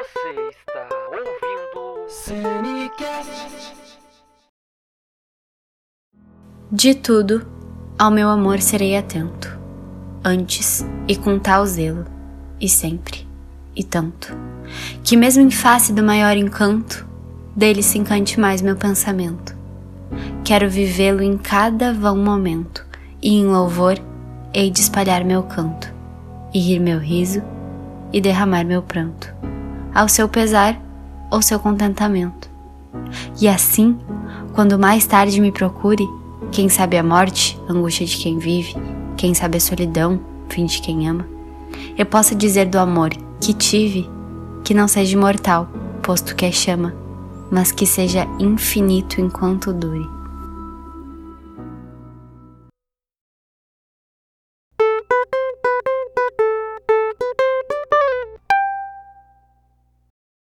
Você está ouvindo Cinecast. De tudo, ao meu amor serei atento, antes e com tal zelo, e sempre, e tanto, que mesmo em face do maior encanto, dele se encante mais meu pensamento. Quero vivê-lo em cada vão momento, e em louvor hei de espalhar meu canto, e rir meu riso, e derramar meu pranto, ao seu pesar ou seu contentamento. E assim, quando mais tarde me procure, quem sabe a morte, angústia de quem vive, quem sabe a solidão, fim de quem ama, eu possa dizer do amor que tive, que não seja imortal, posto que é chama, mas que seja infinito enquanto dure.